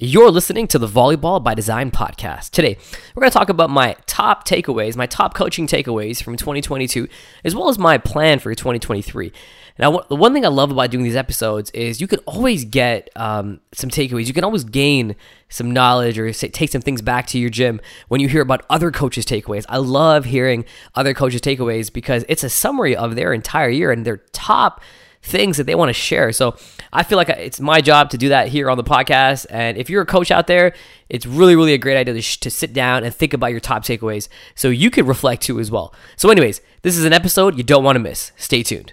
You're listening to the Volleyball by Design podcast. Today, we're going to talk about my top takeaways, my top coaching takeaways from 2022, as well as my plan for 2023. Now, the one thing I love about doing these episodes is you can always get um, some takeaways. You can always gain some knowledge or say, take some things back to your gym when you hear about other coaches' takeaways. I love hearing other coaches' takeaways because it's a summary of their entire year and their top things that they want to share. So I feel like it's my job to do that here on the podcast. And if you're a coach out there, it's really, really a great idea to, sh- to sit down and think about your top takeaways so you can reflect too as well. So, anyways, this is an episode you don't want to miss. Stay tuned.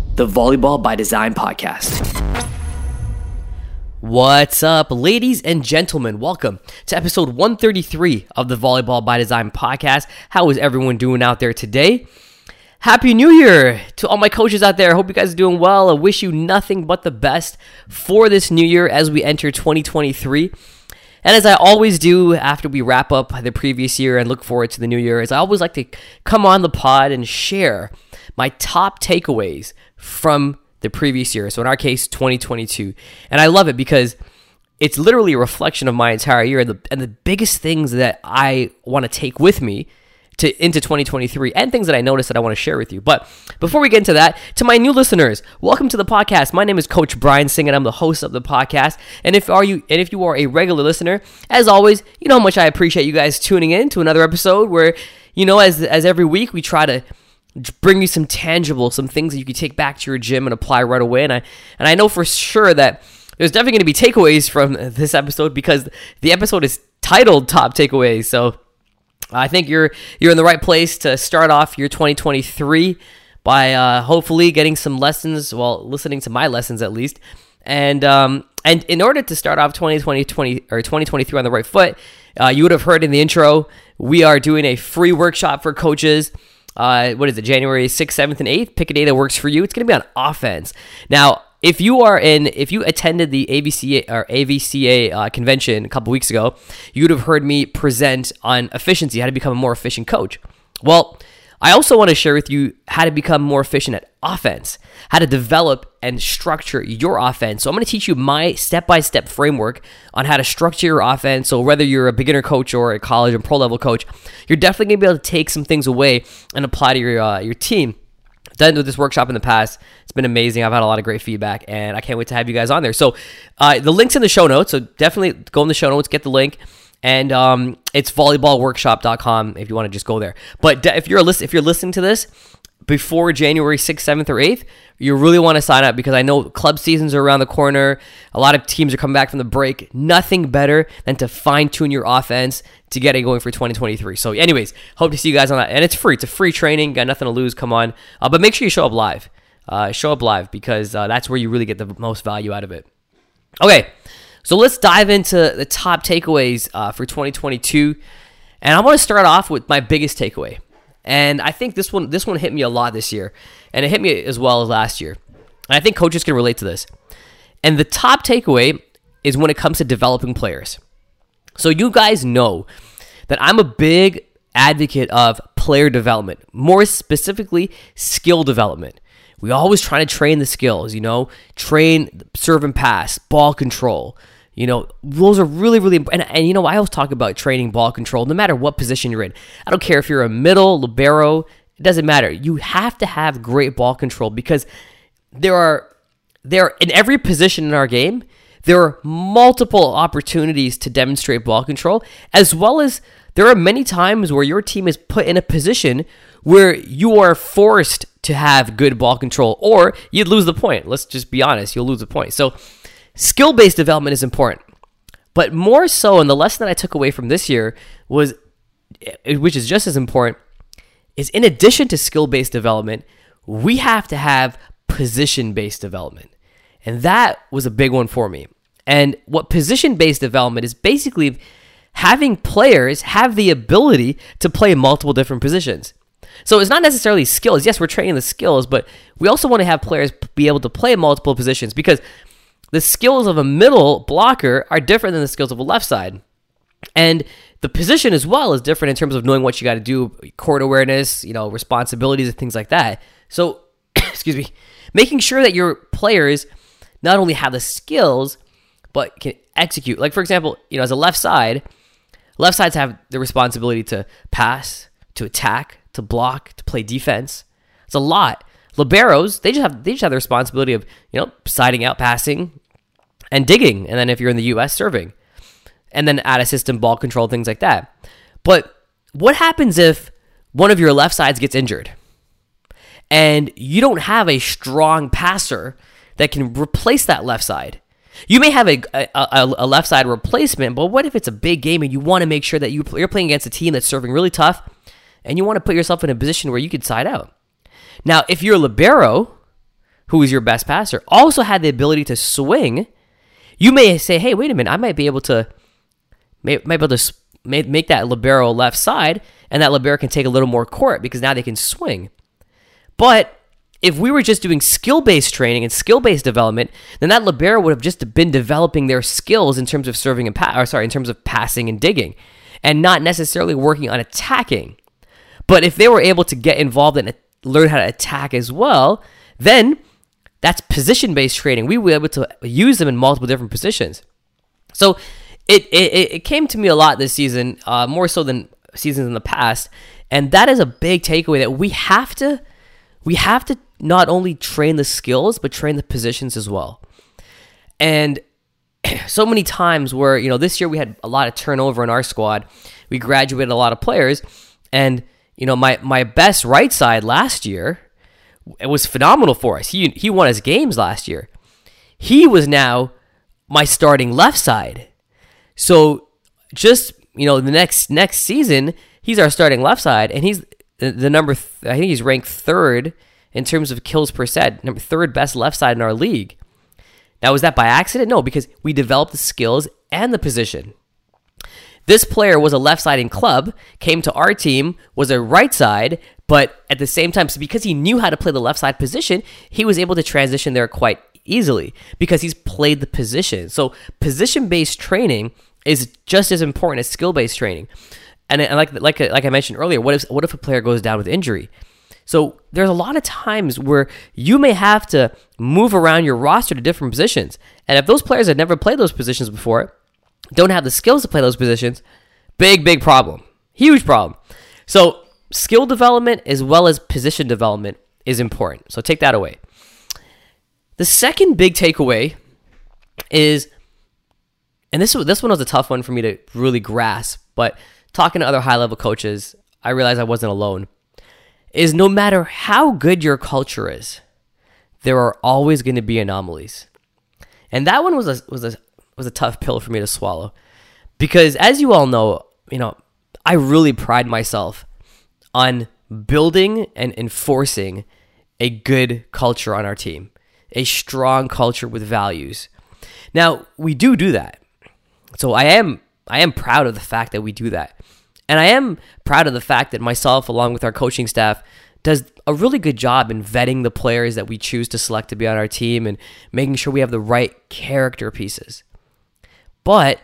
the Volleyball by Design podcast. What's up, ladies and gentlemen? Welcome to episode 133 of the Volleyball by Design podcast. How is everyone doing out there today? Happy New Year to all my coaches out there. I hope you guys are doing well. I wish you nothing but the best for this new year as we enter 2023. And as I always do after we wrap up the previous year and look forward to the new year, is I always like to come on the pod and share my top takeaways from the previous year. So in our case, 2022. And I love it because it's literally a reflection of my entire year and the, and the biggest things that I want to take with me to into 2023 and things that I noticed that I want to share with you. But before we get into that, to my new listeners, welcome to the podcast. My name is Coach Brian Singh and I'm the host of the podcast. And if are you and if you are a regular listener, as always, you know how much I appreciate you guys tuning in to another episode where you know as as every week we try to bring you some tangible, some things that you can take back to your gym and apply right away. And I and I know for sure that there's definitely going to be takeaways from this episode because the episode is titled Top Takeaways. So I think you're you're in the right place to start off your 2023 by uh, hopefully getting some lessons, well, listening to my lessons at least. And um, and in order to start off 2020 20, or 2023 on the right foot, uh, you would have heard in the intro we are doing a free workshop for coaches uh, what is it, January 6th, 7th, and 8th. Pick a day that works for you. It's going to be on offense. Now, if you are in, if you attended the AVCA or AVCA uh, convention a couple weeks ago, you would have heard me present on efficiency, how to become a more efficient coach. Well, I also want to share with you how to become more efficient at offense, how to develop and structure your offense. So, I'm going to teach you my step by step framework on how to structure your offense. So, whether you're a beginner coach or a college and pro level coach, you're definitely going to be able to take some things away and apply to your, uh, your team. done with this workshop in the past. It's been amazing. I've had a lot of great feedback, and I can't wait to have you guys on there. So, uh, the link's in the show notes. So, definitely go in the show notes, get the link and um, it's volleyballworkshop.com if you want to just go there. But if you're a list, if you're listening to this before January 6th, 7th, or 8th, you really want to sign up because I know club seasons are around the corner. A lot of teams are coming back from the break. Nothing better than to fine tune your offense to get it going for 2023. So, anyways, hope to see you guys on that. And it's free. It's a free training. Got nothing to lose. Come on. Uh, but make sure you show up live. Uh, show up live because uh, that's where you really get the most value out of it. Okay. So let's dive into the top takeaways uh, for 2022, and I want to start off with my biggest takeaway. And I think this one this one hit me a lot this year, and it hit me as well as last year. And I think coaches can relate to this. And the top takeaway is when it comes to developing players. So you guys know that I'm a big advocate of player development, more specifically skill development. We always try to train the skills, you know, train serve and pass, ball control, you know, those are really, really important. And, and, you know, I always talk about training ball control no matter what position you're in. I don't care if you're a middle, libero, it doesn't matter. You have to have great ball control because there are, there are, in every position in our game, there are multiple opportunities to demonstrate ball control, as well as there are many times where your team is put in a position where you are forced to have good ball control, or you'd lose the point. Let's just be honest, you'll lose the point. So, Skill based development is important. But more so, and the lesson that I took away from this year was, eh, which is just as important, is in addition to skill based development, we have to have position based development. And that was a big one for me. And what position based development is basically having players have the ability to play multiple different positions. So it's not necessarily skills. Yes, we're training the skills, but we also want to have players be able to play multiple positions because the skills of a middle blocker are different than the skills of a left side. And the position as well is different in terms of knowing what you got to do, court awareness, you know, responsibilities and things like that. So, excuse me, making sure that your players not only have the skills but can execute. Like for example, you know, as a left side, left sides have the responsibility to pass, to attack, to block, to play defense. It's a lot. Liberos, they just have they just have the responsibility of, you know, siding out, passing, and digging. And then if you're in the US, serving. And then add a system, ball control, things like that. But what happens if one of your left sides gets injured? And you don't have a strong passer that can replace that left side. You may have a, a, a, left side replacement, but what if it's a big game and you want to make sure that you, you're playing against a team that's serving really tough and you want to put yourself in a position where you could side out? Now, if your libero, who is your best passer, also had the ability to swing, you may say, hey, wait a minute, I might be able to, may, might be able to make that libero left side, and that libero can take a little more court because now they can swing. But if we were just doing skill based training and skill based development, then that libero would have just been developing their skills in terms of serving and pa- or sorry, in terms of passing and digging, and not necessarily working on attacking. But if they were able to get involved and learn how to attack as well, then that's position based training. We were able to use them in multiple different positions. So it it, it came to me a lot this season, uh, more so than seasons in the past, and that is a big takeaway that we have to we have to not only train the skills, but train the positions as well. And so many times where, you know, this year we had a lot of turnover in our squad. We graduated a lot of players. And, you know, my, my best right side last year, it was phenomenal for us. He, he won his games last year. He was now my starting left side. So just, you know, the next next season, he's our starting left side and he's the, the number th- I think he's ranked third in terms of kills per set, number third best left side in our league. Now, was that by accident? No, because we developed the skills and the position. This player was a left side in club, came to our team, was a right side, but at the same time, so because he knew how to play the left side position, he was able to transition there quite easily because he's played the position. So, position based training is just as important as skill based training. And, and like like like I mentioned earlier, what if what if a player goes down with injury? So there's a lot of times where you may have to move around your roster to different positions. And if those players have never played those positions before, don't have the skills to play those positions, big, big problem. Huge problem. So skill development as well as position development is important. So take that away. The second big takeaway is, and this this one was a tough one for me to really grasp, but talking to other high level coaches, I realized I wasn't alone is no matter how good your culture is, there are always going to be anomalies. And that one was a was a was a tough pill for me to swallow. Because as you all know, you know, I really pride myself on building and enforcing a good culture on our team, a strong culture with values. Now, we do do that. So I am I am proud of the fact that we do that. And I am proud of the fact that myself, along with our coaching staff, does a really good job in vetting the players that we choose to select to be on our team and making sure we have the right character pieces. But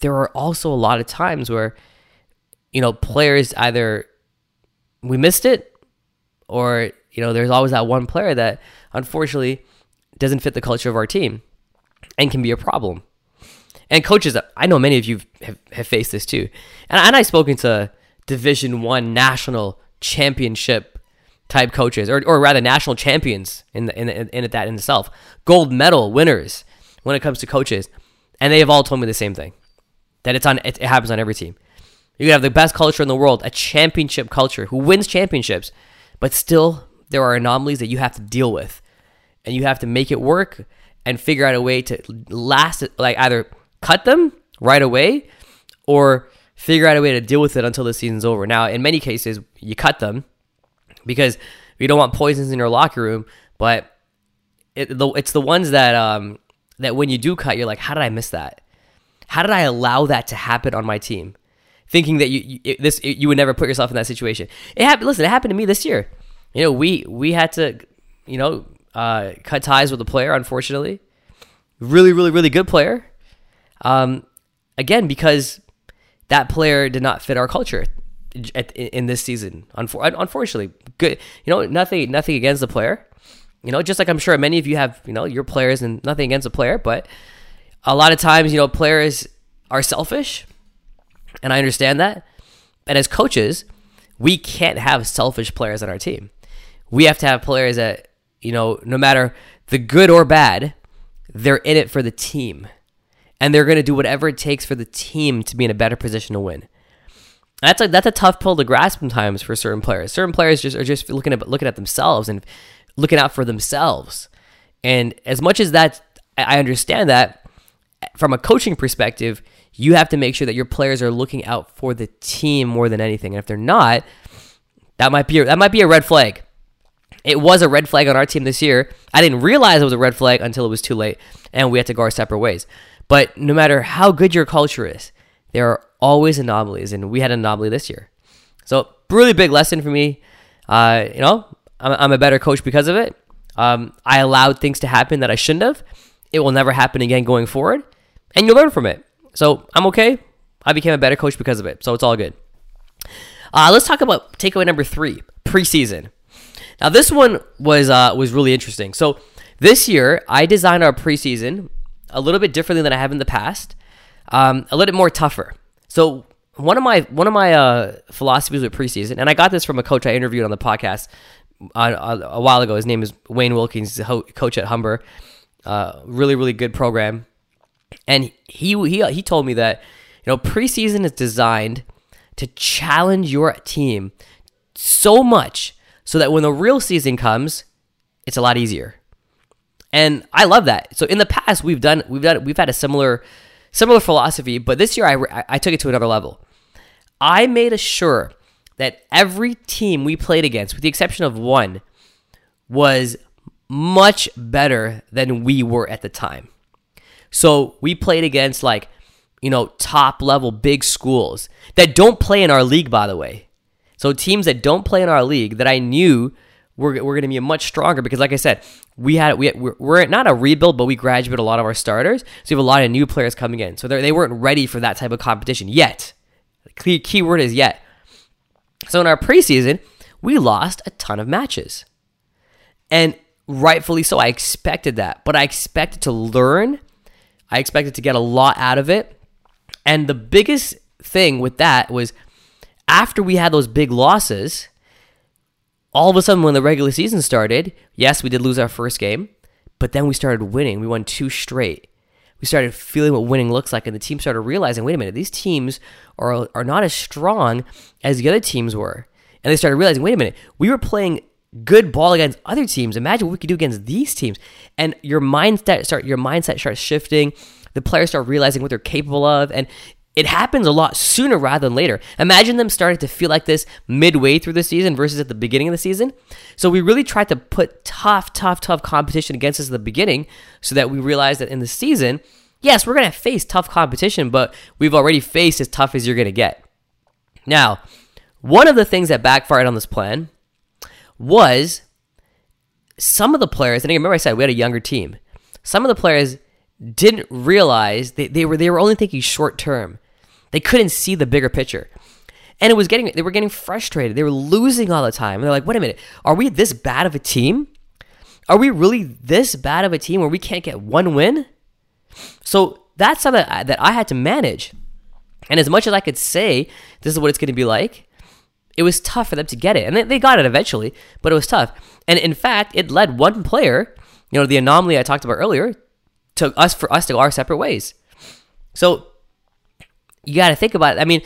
there are also a lot of times where, you know, players either we missed it or, you know, there's always that one player that unfortunately doesn't fit the culture of our team and can be a problem and coaches. I know many of you have, have faced this too, and, and I've spoken to Division One national championship type coaches, or, or rather national champions in the, in, the, in that in itself, gold medal winners when it comes to coaches, and they have all told me the same thing that it's on it, it happens on every team. You have the best culture in the world, a championship culture who wins championships, but still there are anomalies that you have to deal with, and you have to make it work and figure out a way to last it, like either cut them right away or figure out a way to deal with it until the season's over. Now, in many cases, you cut them because you don't want poisons in your locker room, but it, the, it's the ones that um, that when you do cut, you're like, how did I miss that? How did I allow that to happen on my team? Thinking that you, you this you would never put yourself in that situation. It happened. Listen, it happened to me this year. You know, we we had to, you know, uh, cut ties with a player. Unfortunately, really, really, really good player. Um, again, because that player did not fit our culture at, in this season. Unfortunately, good. You know, nothing, nothing against the player. You know, just like I'm sure many of you have, you know, your players and nothing against the player, but a lot of times, you know, players are selfish, and I understand that. And as coaches, we can't have selfish players on our team. We have to have players that, you know, no matter the good or bad, they're in it for the team. And they're going to do whatever it takes for the team to be in a better position to win. That's a that's a tough pill to grasp sometimes for certain players. Certain players just are just looking at looking at themselves and looking out for themselves. And as much as that I understand that, from a coaching perspective, you have to make sure that your players are looking out for the team more than anything. And if they're not, that might be a, that might be a red flag. It was a red flag on our team this year. I didn't realize it was a red flag until it was too late, and we had to go our separate ways. But no matter how good your culture is, there are always anomalies, and we had an anomaly this year. So really big lesson for me. Uh, you know, I'm, I'm, a better coach because of it. Um, I allowed things to happen that I shouldn't have. It will never happen again going forward and you learn from it. So I'm okay. I became a better coach because of it. So it's all good. Uh, let's talk about takeaway number three: preseason. Now this one was uh, was really interesting. So this year I designed our preseason a little bit differently than I have in the past, um, a little bit more tougher. So one of my one of my uh, philosophies with preseason, and I got this from a coach I interviewed on the podcast uh, a while ago. His name is Wayne Wilkins, he's coach at Humber. Uh, really, really good program. And he he he told me that you know preseason is designed to challenge your team so much so that when the real season comes, it's a lot easier. And I love that. So in the past we've done we've done we've had a similar similar philosophy, but this year I I took it to another level. I made sure that every team we played against, with the exception of one, was much better than we were at the time. So we played against like, you know, top level big schools that don't play in our league, by the way. So teams that don't play in our league that I knew were, were going to be much stronger because, like I said, we had we we're not a rebuild, but we graduated a lot of our starters, so we have a lot of new players coming in. So they weren't ready for that type of competition yet. The key, key word is yet. So in our preseason, we lost a ton of matches, and rightfully so. I expected that, but I expected to learn I expected to get a lot out of it. And the biggest thing with that was after we had those big losses, all of a sudden when the regular season started, yes, we did lose our first game, but then we started winning. We won two straight. We started feeling what winning looks like, and the team started realizing, wait a minute, these teams are are not as strong as the other teams were. And they started realizing, wait a minute, we were playing good ball against other teams. Imagine what we could do against these teams. And your mindset start your mindset starts shifting. The players start realizing what they're capable of, and it happens a lot sooner rather than later. Imagine them starting to feel like this midway through the season versus at the beginning of the season. So we really tried to put tough, tough, tough competition against us at the beginning so that we realize that in the season, yes, we're going to face tough competition, but we've already faced as tough as you're going to get. Now, one of the things that backfired on this plan was some of the players, and I remember I said we had a younger team. Some of the players didn't realize they, they were they were only thinking short term. They couldn't see the bigger picture. And it was getting they were getting frustrated. They were losing all the time. They're like, wait a minute, are we this bad of a team? Are we really this bad of a team where we can't get one win? So that's something that I had to manage. And as much as I could say, this is what it's going to be like, it was tough for them to get it. And they, they got it eventually, but it was tough. And in fact, it led one player, you know, the anomaly I talked about earlier, to us for us to go our separate ways. So you got to think about it. I mean,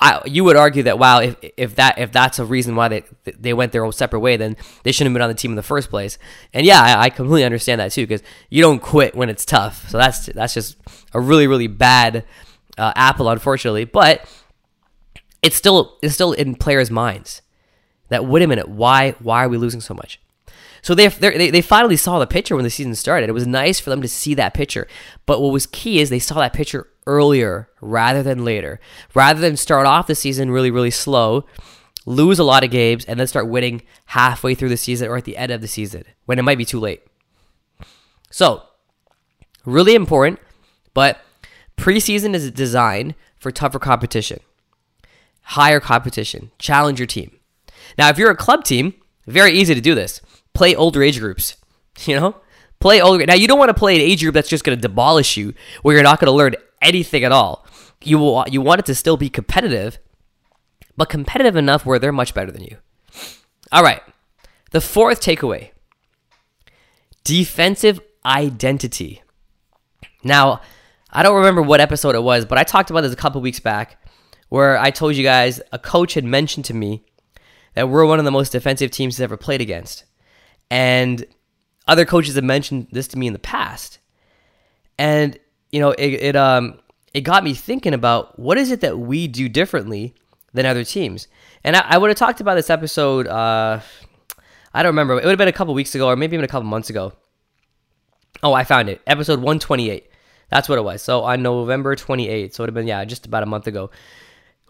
I, you would argue that wow, if if that if that's a reason why they they went their own separate way, then they shouldn't have been on the team in the first place. And yeah, I, I completely understand that too because you don't quit when it's tough. So that's that's just a really really bad uh, apple, unfortunately. But it's still it's still in players' minds that wait a minute, why why are we losing so much? So they, they they finally saw the picture when the season started. It was nice for them to see that picture. But what was key is they saw that picture earlier rather than later. Rather than start off the season really really slow, lose a lot of games and then start winning halfway through the season or at the end of the season when it might be too late. So, really important, but preseason is designed for tougher competition, higher competition, challenge your team. Now, if you're a club team, very easy to do this. Play older age groups, you know? Play older. Now, you don't want to play an age group that's just going to demolish you, where you're not going to learn anything at all. You will, you want it to still be competitive, but competitive enough where they're much better than you. All right. The fourth takeaway defensive identity. Now, I don't remember what episode it was, but I talked about this a couple weeks back where I told you guys a coach had mentioned to me that we're one of the most defensive teams he's ever played against. And other coaches have mentioned this to me in the past. And, you know, it, it um it got me thinking about what is it that we do differently than other teams. And I, I would have talked about this episode uh I don't remember. It would have been a couple weeks ago or maybe even a couple months ago. Oh, I found it. Episode 128. That's what it was. So on November 28th, so it would have been, yeah, just about a month ago,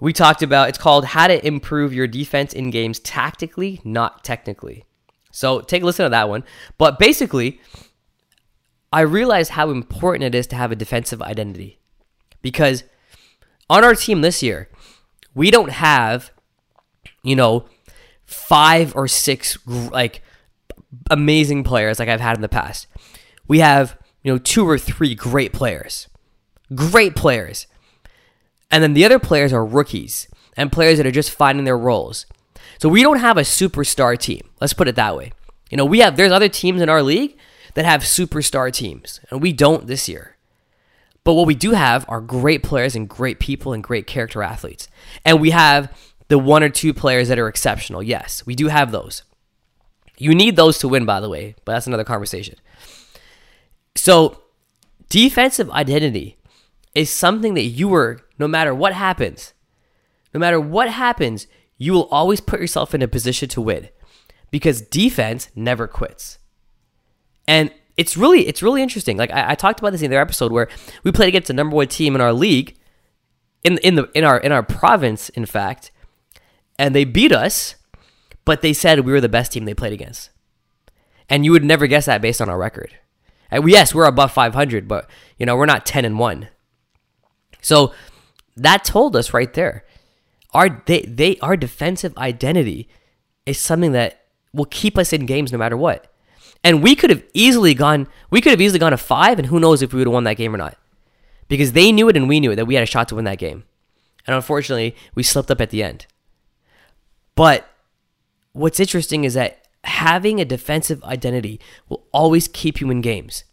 we talked about it's called How to Improve Your Defense in Games Tactically, Not Technically. So take a listen to that one. But basically, I realized how important it is to have a defensive identity because on our team this year, we don't have, you know, five or six like amazing players like I've had in the past. We have you know, two or three great players. Great players. And then the other players are rookies and players that are just finding their roles. So we don't have a superstar team. Let's put it that way. You know, we have there's other teams in our league that have superstar teams, and we don't this year. But what we do have are great players and great people and great character athletes. And we have the one or two players that are exceptional. Yes, we do have those. You need those to win, by the way, but that's another conversation. So, defensive identity is something that you are, no matter what happens, no matter what happens, you will always put yourself in a position to win because defense never quits. And it's really, it's really interesting. Like I, I talked about this in the other episode where we played against the number one team in our league, in in the in our in our province, in fact, and they beat us, but they said we were the best team they played against. And you would never guess that based on our record. And yes, we're above 500, but you know we're not 10 and one. So that told us right there, our they they our defensive identity is something that will keep us in games no matter what. And we could have easily gone we could have easily gone to five, and who knows if we would have won that game or not, because they knew it and we knew it that we had a shot to win that game, and unfortunately we slipped up at the end. But what's interesting is that having a defensive identity will always keep you in games.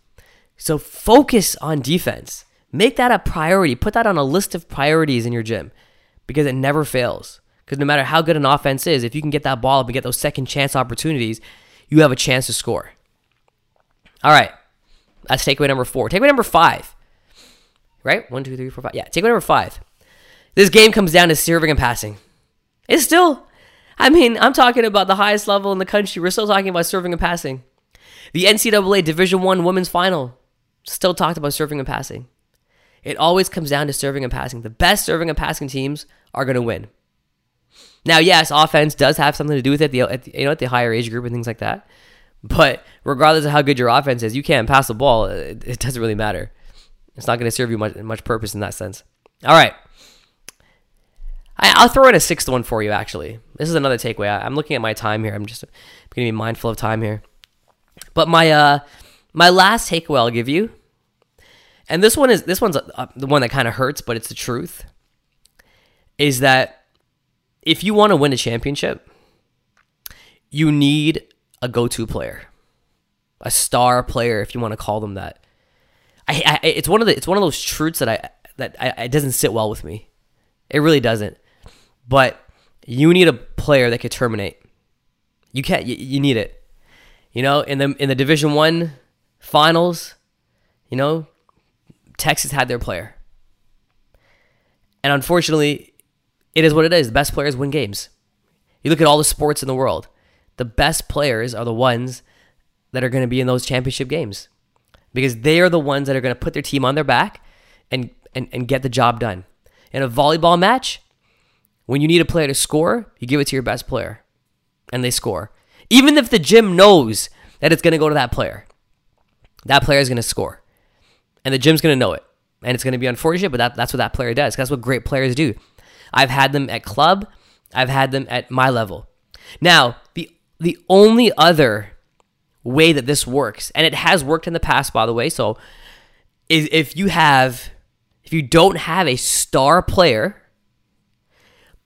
So focus on defense. Make that a priority. Put that on a list of priorities in your gym because it never fails. Because no matter how good an offense is, if you can get that ball up and get those second chance opportunities, you have a chance to score. All right. That's takeaway number four. Takeaway number five. Right? One, two, three, four, five. Yeah, takeaway number five. This game comes down to serving and passing. It's still I mean, I'm talking about the highest level in the country. We're still talking about serving and passing. The NCAA Division One Women's Final still talked about serving and passing. It always comes down to serving and passing. The best serving and passing teams are going to win. Now, yes, offense does have something to do with it, the, at the, you know, at the higher age group and things like that. But regardless of how good your offense is, you can't pass the ball. It, it doesn't really matter. It's not going to serve you much, much purpose in that sense. All right. I, will throw in a sixth one for you. Actually, this is another takeaway. I, am looking at my time here. I'm just going to be mindful of time here. But my uh, my last takeaway I'll give you, and this one is this one's uh, the one that kind of hurts, but it's the truth. Is that if you want to win a championship, you need a go-to player, a star player, if you want to call them that. I, I it's one of the it's one of those truths that I that I, it doesn't sit well with me. It really doesn't. But you need a player that could terminate. You can't. You, you need it. You know, in the in the Division One finals, you know, Texas had their player, and unfortunately, it is what it is. The best players win games. You look at all the sports in the world. The best players are the ones that are going to be in those championship games because they are the ones that are going to put their team on their back and, and, and get the job done. In a volleyball match, when you need a player to score, you give it to your best player and they score. Even if the gym knows that it's going to go to that player, that player is going to score. And the gym's going to know it. And it's going to be unfortunate, but that, that's what that player does. That's what great players do. I've had them at club, I've had them at my level. Now, the the only other way that this works, and it has worked in the past, by the way, so is if you have if you don't have a star player,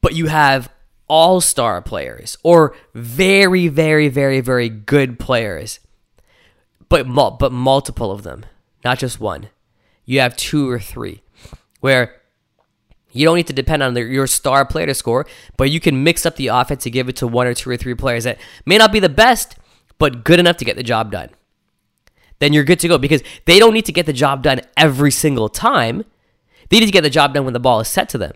but you have all star players or very, very, very, very good players, but but multiple of them, not just one. You have two or three, where you don't need to depend on your star player to score, but you can mix up the offense to give it to one or two or three players that may not be the best, but good enough to get the job done. Then you're good to go because they don't need to get the job done every single time. They need to get the job done when the ball is set to them.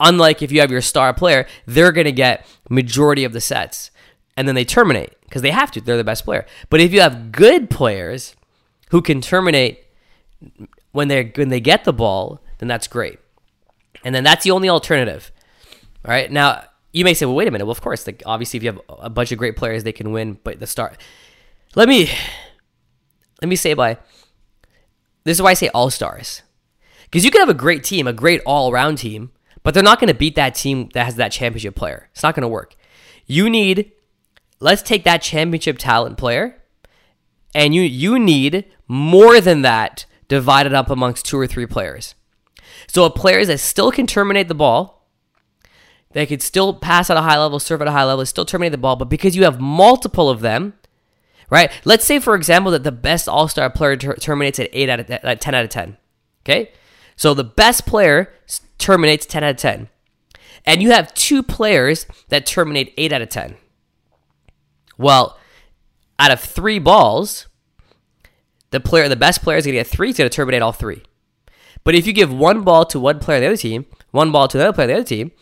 Unlike if you have your star player, they're going to get majority of the sets and then they terminate because they have to. They're the best player. But if you have good players who can terminate when they when they get the ball, then that's great. And then that's the only alternative. All right. Now, you may say, well, wait a minute. Well, of course, like obviously if you have a bunch of great players, they can win, but the start let me let me say by this is why I say all stars. Because you can have a great team, a great all around team, but they're not going to beat that team that has that championship player. It's not going to work. You need, let's take that championship talent player, and you you need more than that divided up amongst two or three players. So a player that still can terminate the ball, they could still pass at a high level, serve at a high level, still terminate the ball, but because you have multiple of them, right? Let's say, for example, that the best All Star player ter- terminates at eight out of at ten out of ten. Okay, so the best player terminates ten out of ten, and you have two players that terminate eight out of ten. Well, out of three balls, the player, the best player is going to get three. He's going to terminate all three. But if you give one ball to one player on the other team, one ball to another player on the other team,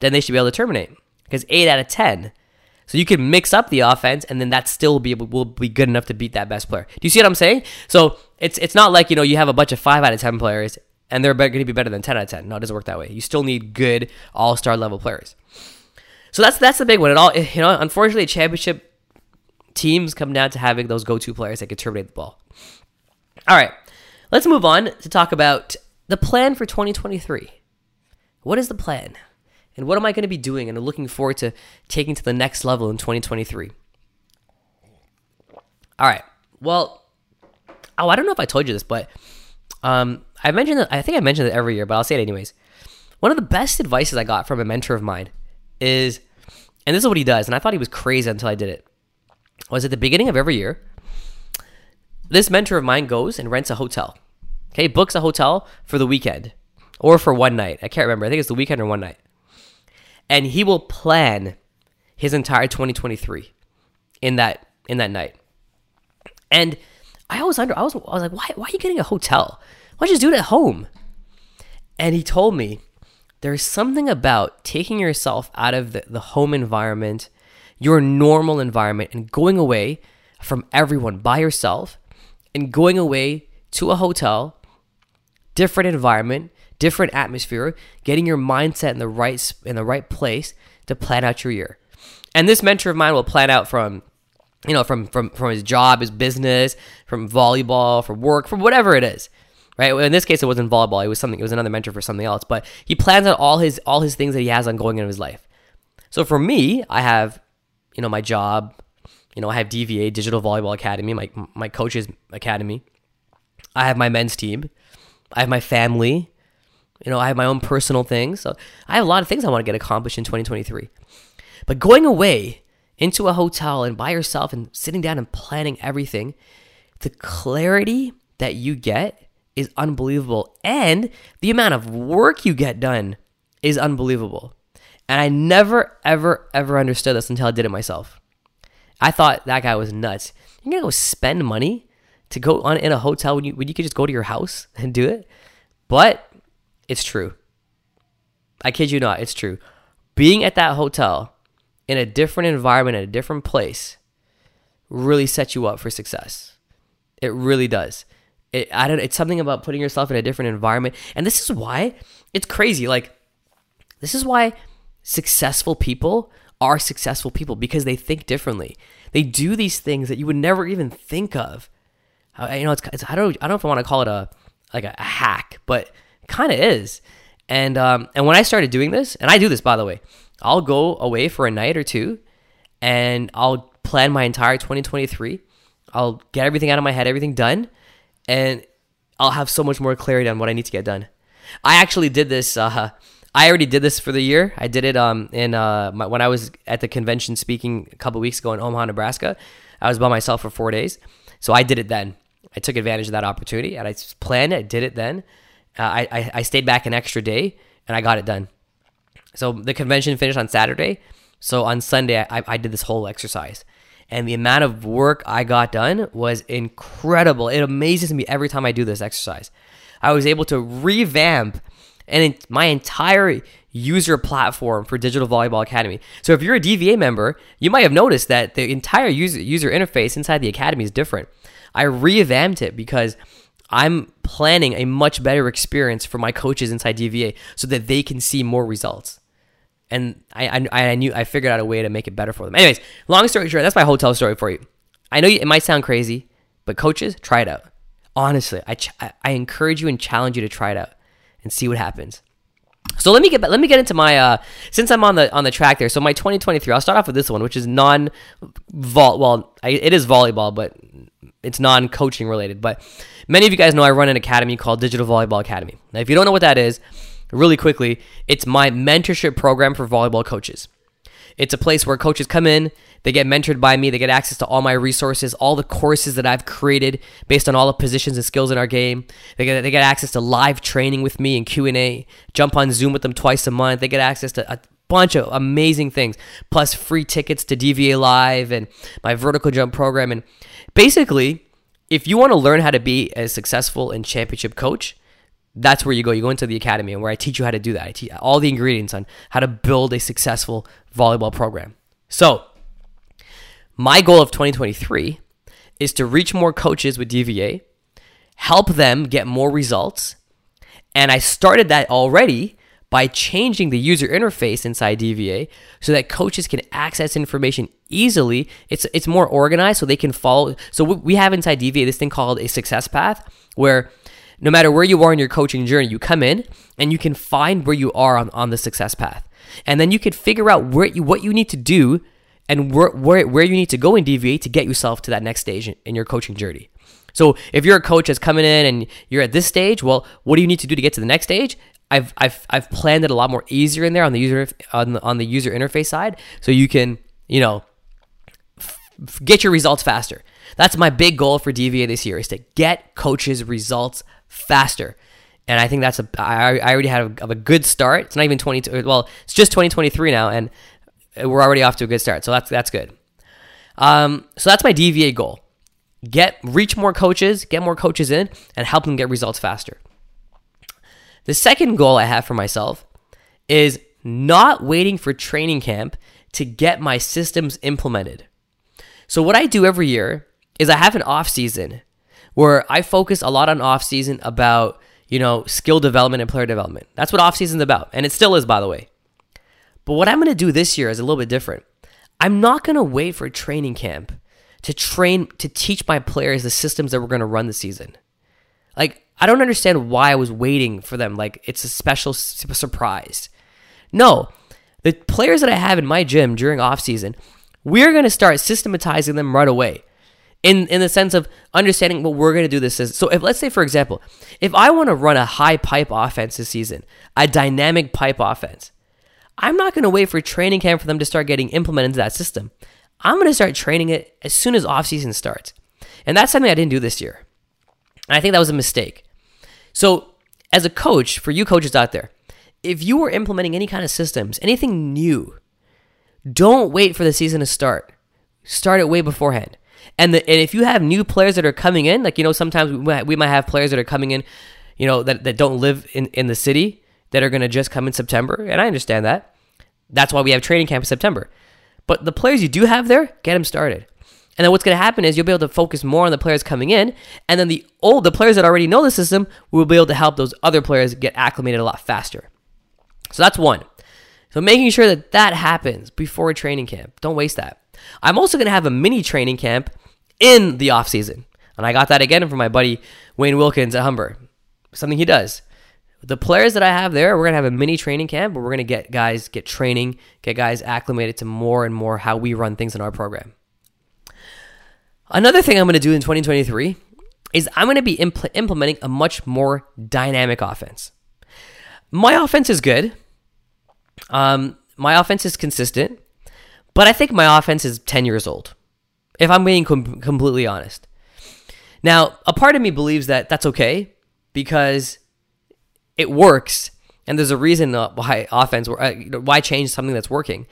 then they should be able to terminate because eight out of ten. So you can mix up the offense, and then that still be will be good enough to beat that best player. Do you see what I'm saying? So it's it's not like you know you have a bunch of five out of ten players and they're going to be better than ten out of ten. No, it doesn't work that way. You still need good all star level players. So that's that's the big one. It all you know. Unfortunately, a championship teams come down to having those go to players that can terminate the ball. All right, let's move on to talk about the plan for 2023. What is the plan? And what am I going to be doing and looking forward to taking to the next level in 2023? All right. Well, oh, I don't know if I told you this, but um, I mentioned that, I think I mentioned it every year, but I'll say it anyways. One of the best advices I got from a mentor of mine is, and this is what he does, and I thought he was crazy until I did it, was at the beginning of every year, this mentor of mine goes and rents a hotel. Okay, books a hotel for the weekend or for one night. I can't remember. I think it's the weekend or one night. And he will plan his entire 2023 in that in that night. And I always under I was I was like, why why are you getting a hotel? Why don't you just do it at home? And he told me there's something about taking yourself out of the, the home environment, your normal environment, and going away from everyone by yourself and going away to a hotel different environment, different atmosphere, getting your mindset in the right in the right place to plan out your year. And this mentor of mine will plan out from you know, from from from his job, his business, from volleyball, from work, from whatever it is. Right? In this case it wasn't volleyball, it was something it was another mentor for something else, but he plans out all his all his things that he has ongoing in his life. So for me, I have you know, my job, you know, I have DVA, Digital Volleyball Academy, my my coach's academy. I have my men's team. I have my family. You know, I have my own personal things. So I have a lot of things I want to get accomplished in 2023. But going away into a hotel and by yourself and sitting down and planning everything, the clarity that you get is unbelievable. And the amount of work you get done is unbelievable. And I never, ever, ever understood this until I did it myself. I thought that guy was nuts. You're gonna go spend money to go on in a hotel when you when you could just go to your house and do it. But it's true. I kid you not, it's true. Being at that hotel in a different environment, in a different place, really sets you up for success. It really does. It, I don't. It's something about putting yourself in a different environment, and this is why it's crazy. Like, this is why successful people are successful people because they think differently. They do these things that you would never even think of. You know, it's, it's I don't I don't know if I want to call it a like a, a hack, but kind of is. And um, and when I started doing this, and I do this by the way, I'll go away for a night or two, and I'll plan my entire 2023. I'll get everything out of my head, everything done, and I'll have so much more clarity on what I need to get done. I actually did this. Uh, I already did this for the year. I did it um in uh my, when I was at the convention speaking a couple weeks ago in Omaha, Nebraska. I was by myself for four days, so I did it then. I took advantage of that opportunity and I planned it. I did it then. Uh, I, I I stayed back an extra day and I got it done. So the convention finished on Saturday. So on Sunday, I, I did this whole exercise. And the amount of work I got done was incredible. It amazes me every time I do this exercise. I was able to revamp and my entire user platform for Digital Volleyball Academy. So if you're a DVA member, you might have noticed that the entire user user interface inside the academy is different. I revamped it because I'm planning a much better experience for my coaches inside DVA so that they can see more results. And I, I, I knew I figured out a way to make it better for them. Anyways, long story short, that's my hotel story for you. I know it might sound crazy, but coaches, try it out. Honestly, I, ch- I encourage you and challenge you to try it out and see what happens. So let me get let me get into my uh, since I'm on the on the track there. So my 2023, I'll start off with this one, which is non vault. Well, I, it is volleyball, but it's non coaching related. But many of you guys know I run an academy called Digital Volleyball Academy. Now, if you don't know what that is, really quickly, it's my mentorship program for volleyball coaches. It's a place where coaches come in, they get mentored by me, they get access to all my resources, all the courses that I've created based on all the positions and skills in our game. They get they get access to live training with me and Q&A, jump on Zoom with them twice a month. They get access to a bunch of amazing things, plus free tickets to DVA Live and my vertical jump program and basically, if you want to learn how to be a successful and championship coach, that's where you go. You go into the academy and where I teach you how to do that. I teach all the ingredients on how to build a successful volleyball program. So, my goal of 2023 is to reach more coaches with DVA, help them get more results. And I started that already by changing the user interface inside DVA so that coaches can access information easily. It's it's more organized so they can follow. So we have inside DVA this thing called a success path where no matter where you are in your coaching journey, you come in and you can find where you are on, on the success path. And then you can figure out where you, what you need to do and where, where, where you need to go in DVA to get yourself to that next stage in, in your coaching journey. So if you're a coach that's coming in and you're at this stage, well, what do you need to do to get to the next stage? I've, I've, I've planned it a lot more easier in there on the user on the, on the user interface side, so you can you know f- get your results faster. That's my big goal for DVA this year is to get coaches results faster. And I think that's a I, I already had a, a good start. It's not even 20 well, it's just 2023 now and we're already off to a good start. So that's that's good. Um, so that's my DVA goal. Get reach more coaches, get more coaches in and help them get results faster. The second goal I have for myself is not waiting for training camp to get my systems implemented. So what I do every year is I have an off season where I focus a lot on off season about, you know, skill development and player development. That's what off season's about, and it still is by the way. But what I'm going to do this year is a little bit different. I'm not going to wait for a training camp to train to teach my players the systems that we're going to run the season. Like I don't understand why I was waiting for them. Like it's a special surprise. No, the players that I have in my gym during off season, we're going to start systematizing them right away. In, in the sense of understanding what we're going to do this is so if let's say for example if i want to run a high pipe offense this season a dynamic pipe offense i'm not going to wait for training camp for them to start getting implemented into that system i'm going to start training it as soon as off season starts and that's something i didn't do this year and i think that was a mistake so, as a coach, for you coaches out there, if you are implementing any kind of systems, anything new, don't wait for the season to start. Start it way beforehand. And the, and if you have new players that are coming in, like you know, sometimes we might, we might have players that are coming in, you know, that, that don't live in, in the city that are going to just come in September, and I understand that. That's why we have training camp in September. But the players you do have there, get them started. And then what's going to happen is you'll be able to focus more on the players coming in, and then the old the players that already know the system will be able to help those other players get acclimated a lot faster. So that's one. So making sure that that happens before training camp. Don't waste that. I'm also going to have a mini training camp in the off season. And I got that again from my buddy Wayne Wilkins at Humber. Something he does. The players that I have there, we're gonna have a mini training camp but we're gonna get guys get training, get guys acclimated to more and more how we run things in our program. Another thing I'm gonna do in 2023 is I'm gonna be impl- implementing a much more dynamic offense. My offense is good. Um, my offense is consistent, but I think my offense is 10 years old. If I'm being com- completely honest. Now, a part of me believes that that's okay because it works, and there's a reason why offense, uh, why change something that's working.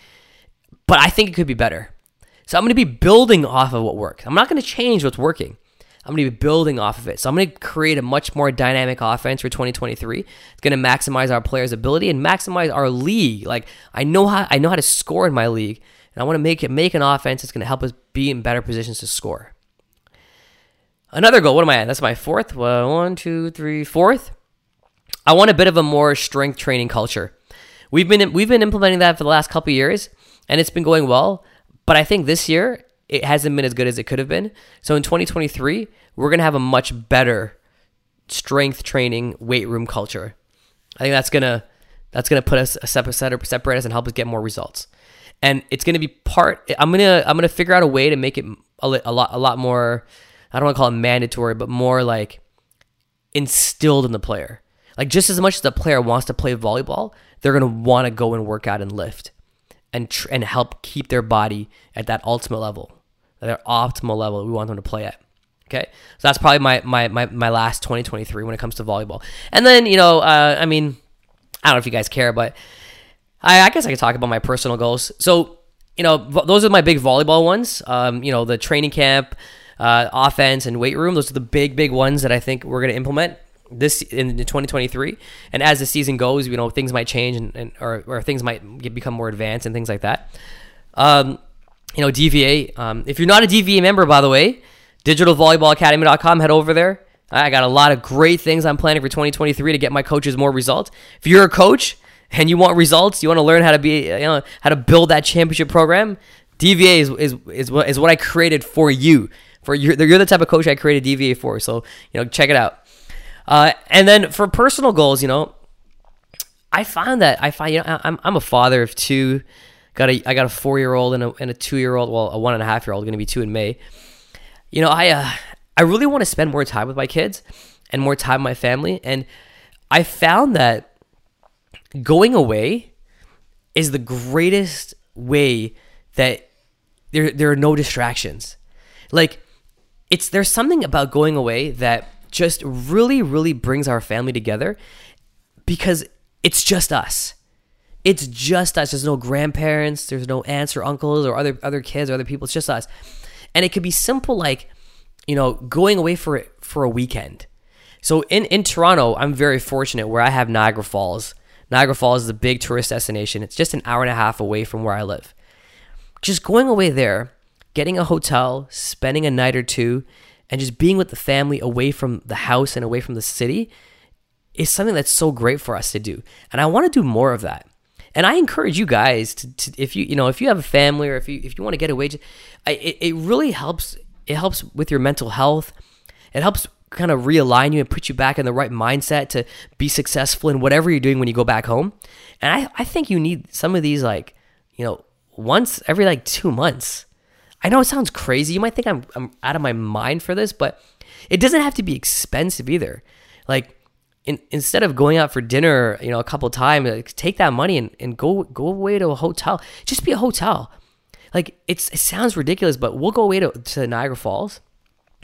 But I think it could be better. So I'm going to be building off of what works. I'm not going to change what's working. I'm going to be building off of it. So I'm going to create a much more dynamic offense for 2023. It's going to maximize our players' ability and maximize our league. Like I know how I know how to score in my league, and I want to make it make an offense that's going to help us be in better positions to score. Another goal. What am I at? That's my fourth. Well, one, two, three, fourth. I want a bit of a more strength training culture. We've been we've been implementing that for the last couple years, and it's been going well. But I think this year it hasn't been as good as it could have been. So in 2023, we're gonna have a much better strength training weight room culture. I think that's gonna that's gonna put us a separate separate us and help us get more results. And it's gonna be part. I'm gonna I'm gonna figure out a way to make it a, a lot a lot more I don't want to call it mandatory, but more like instilled in the player. Like just as much as the player wants to play volleyball, they're to want to go and work out and lift and tr- and help keep their body at that ultimate level, their optimal level we want them to play at. Okay, so that's probably my my my, my last 2023 when it comes to volleyball. And then you know, uh, I mean, I don't know if you guys care, but I, I guess I could talk about my personal goals. So you know, those are my big volleyball ones. Um, you know, the training camp, uh, offense and weight room. Those are the big, big ones that I think we're going to implement this in 2023. And as the season goes, you know, things might change and, and or, or things might get, become more advanced and things like that. Um, you know, DVA. Um, if you're not a DVA member, by the way, digitalvolleyballacademy.com, head over there. I got a lot of great things I'm planning for 2023 to get my coaches more results. If you're a coach and you want results, you want to learn how to be, you know, how to build that championship program, DVA is, is, is, what, is what I created for you for you're, you're the type of coach I created DVA for. So you know, check it out. Uh, and then for personal goals, you know, I found that I find you know I'm I'm a father of two. Got a I got a four year old and a and a two year old. Well, a one and a half year old going to be two in May. You know, I uh, I really want to spend more time with my kids and more time with my family. And I found that going away is the greatest way that there there are no distractions. Like it's there's something about going away that just really really brings our family together because it's just us. It's just us. There's no grandparents there's no aunts or uncles or other other kids or other people. It's just us. And it could be simple like you know going away for for a weekend. So in in Toronto I'm very fortunate where I have Niagara Falls. Niagara Falls is a big tourist destination. It's just an hour and a half away from where I live. Just going away there getting a hotel, spending a night or two, and just being with the family away from the house and away from the city is something that's so great for us to do. And I want to do more of that. And I encourage you guys to, to if you you know if you have a family or if you if you want to get away, I, it, it really helps. It helps with your mental health. It helps kind of realign you and put you back in the right mindset to be successful in whatever you're doing when you go back home. And I, I think you need some of these like, you know, once every like two months. I know it sounds crazy. You might think I'm, I'm out of my mind for this, but it doesn't have to be expensive either. Like, in, instead of going out for dinner, you know, a couple times, like, take that money and, and go go away to a hotel. Just be a hotel. Like it's it sounds ridiculous, but we'll go away to, to Niagara Falls,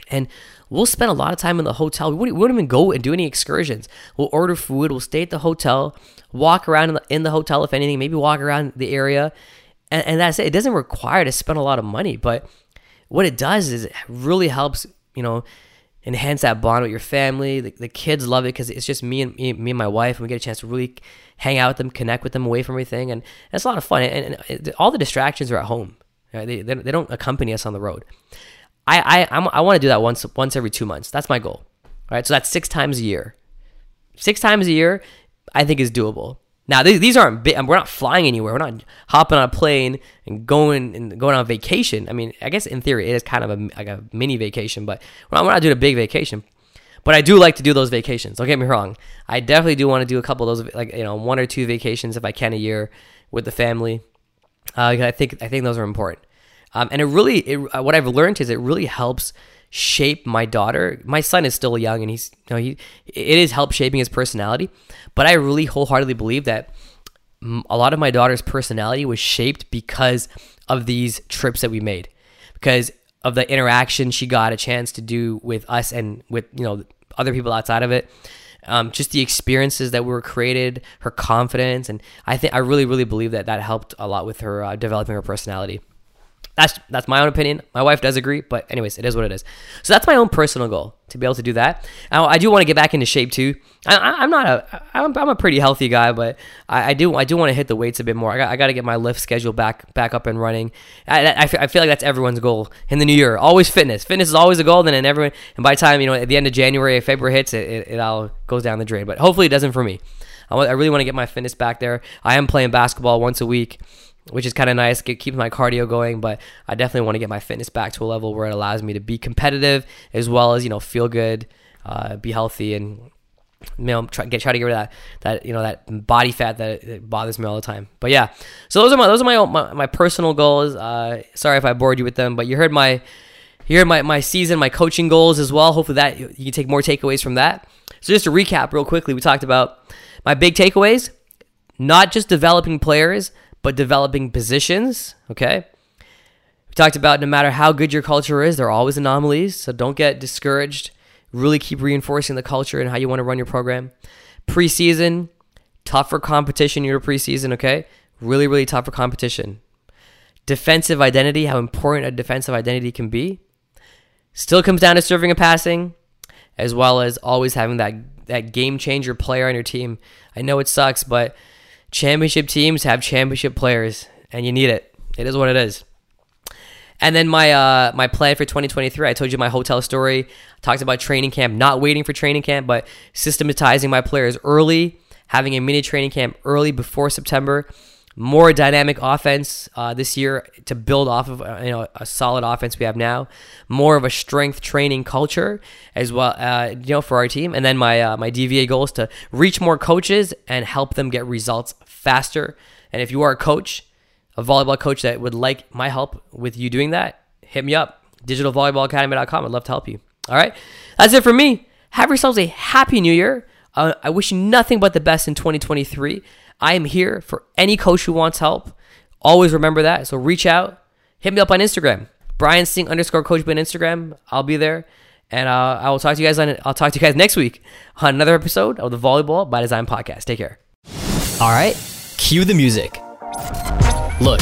and we'll spend a lot of time in the hotel. We wouldn't, we wouldn't even go and do any excursions. We'll order food. We'll stay at the hotel, walk around in the, in the hotel if anything, maybe walk around the area, and, and that's it. It doesn't require to spend a lot of money, but what it does is it really helps, you know, enhance that bond with your family. The, the kids love it because it's just me and me, me, and my wife, and we get a chance to really hang out with them, connect with them away from everything, and it's a lot of fun. And, and all the distractions are at home. Right? They, they, don't accompany us on the road. I I I'm, i want to do that once once every two months. That's my goal. All right, so that's six times a year. Six times a year, I think is doable. Now these, these aren't. We're not flying anywhere. We're not hopping on a plane and going and going on vacation. I mean, I guess in theory it is kind of a like a mini vacation, but we're not, we're not doing a big vacation. But I do like to do those vacations. Don't get me wrong. I definitely do want to do a couple of those, like you know, one or two vacations if I can a year with the family. Uh, I think I think those are important. Um, and it really, it, uh, what I've learned is it really helps shape my daughter. My son is still young, and he's you know he it is help shaping his personality. But I really wholeheartedly believe that a lot of my daughter's personality was shaped because of these trips that we made, because of the interaction she got a chance to do with us and with you know other people outside of it. Um, just the experiences that were created, her confidence, and I think I really, really believe that that helped a lot with her uh, developing her personality. That's that's my own opinion. My wife does agree, but anyways, it is what it is. So that's my own personal goal to be able to do that. Now, I do want to get back into shape too. I, am not a I'm, I'm a pretty healthy guy, but I, I do I do want to hit the weights a bit more. I got, I got to get my lift schedule back back up and running. I, I, I feel like that's everyone's goal in the new year. Always fitness. Fitness is always a goal. Then and everyone and by time you know at the end of January, February hits, it, it, it all goes down the drain. But hopefully it doesn't for me. I really want to get my fitness back there. I am playing basketball once a week which is kind of nice. It keeps my cardio going, but I definitely want to get my fitness back to a level where it allows me to be competitive as well as you know feel good, uh, be healthy, and you know try get try to get rid of that that you know that body fat that, that bothers me all the time. But yeah, so those are my those are my my, my personal goals. Uh, sorry if I bored you with them, but you heard my heard my my season, my coaching goals as well. Hopefully that you can take more takeaways from that. So just to recap real quickly, we talked about my big takeaways, not just developing players but developing positions, okay? We talked about no matter how good your culture is, there are always anomalies, so don't get discouraged. Really keep reinforcing the culture and how you want to run your program. Preseason, tougher competition in your preseason, okay? Really, really tougher competition. Defensive identity, how important a defensive identity can be. Still comes down to serving and passing, as well as always having that, that game changer player on your team. I know it sucks, but championship teams have championship players, and you need it. It is what it is. And then my uh, my plan for 2023, I told you my hotel story. I talked about training camp, not waiting for training camp, but systematizing my players early, having a mini training camp early before September, more dynamic offense uh, this year to build off of uh, you know a solid offense we have now, more of a strength training culture as well, uh, you know, for our team. And then my uh, my DVA goal is to reach more coaches and help them get results faster. And if you are a coach, a volleyball coach that would like my help with you doing that, hit me up. DigitalVolleyballAcademy.com. I'd love to help you. All right, that's it for me. Have yourselves a happy new year. Uh, I wish you nothing but the best in 2023. I am here for any coach who wants help. Always remember that. So reach out, hit me up on Instagram, Brian Singh underscore coach on Instagram. I'll be there, and uh, I will talk to you guys on. I'll talk to you guys next week on another episode of the Volleyball by Design podcast. Take care. All right, cue the music. Look,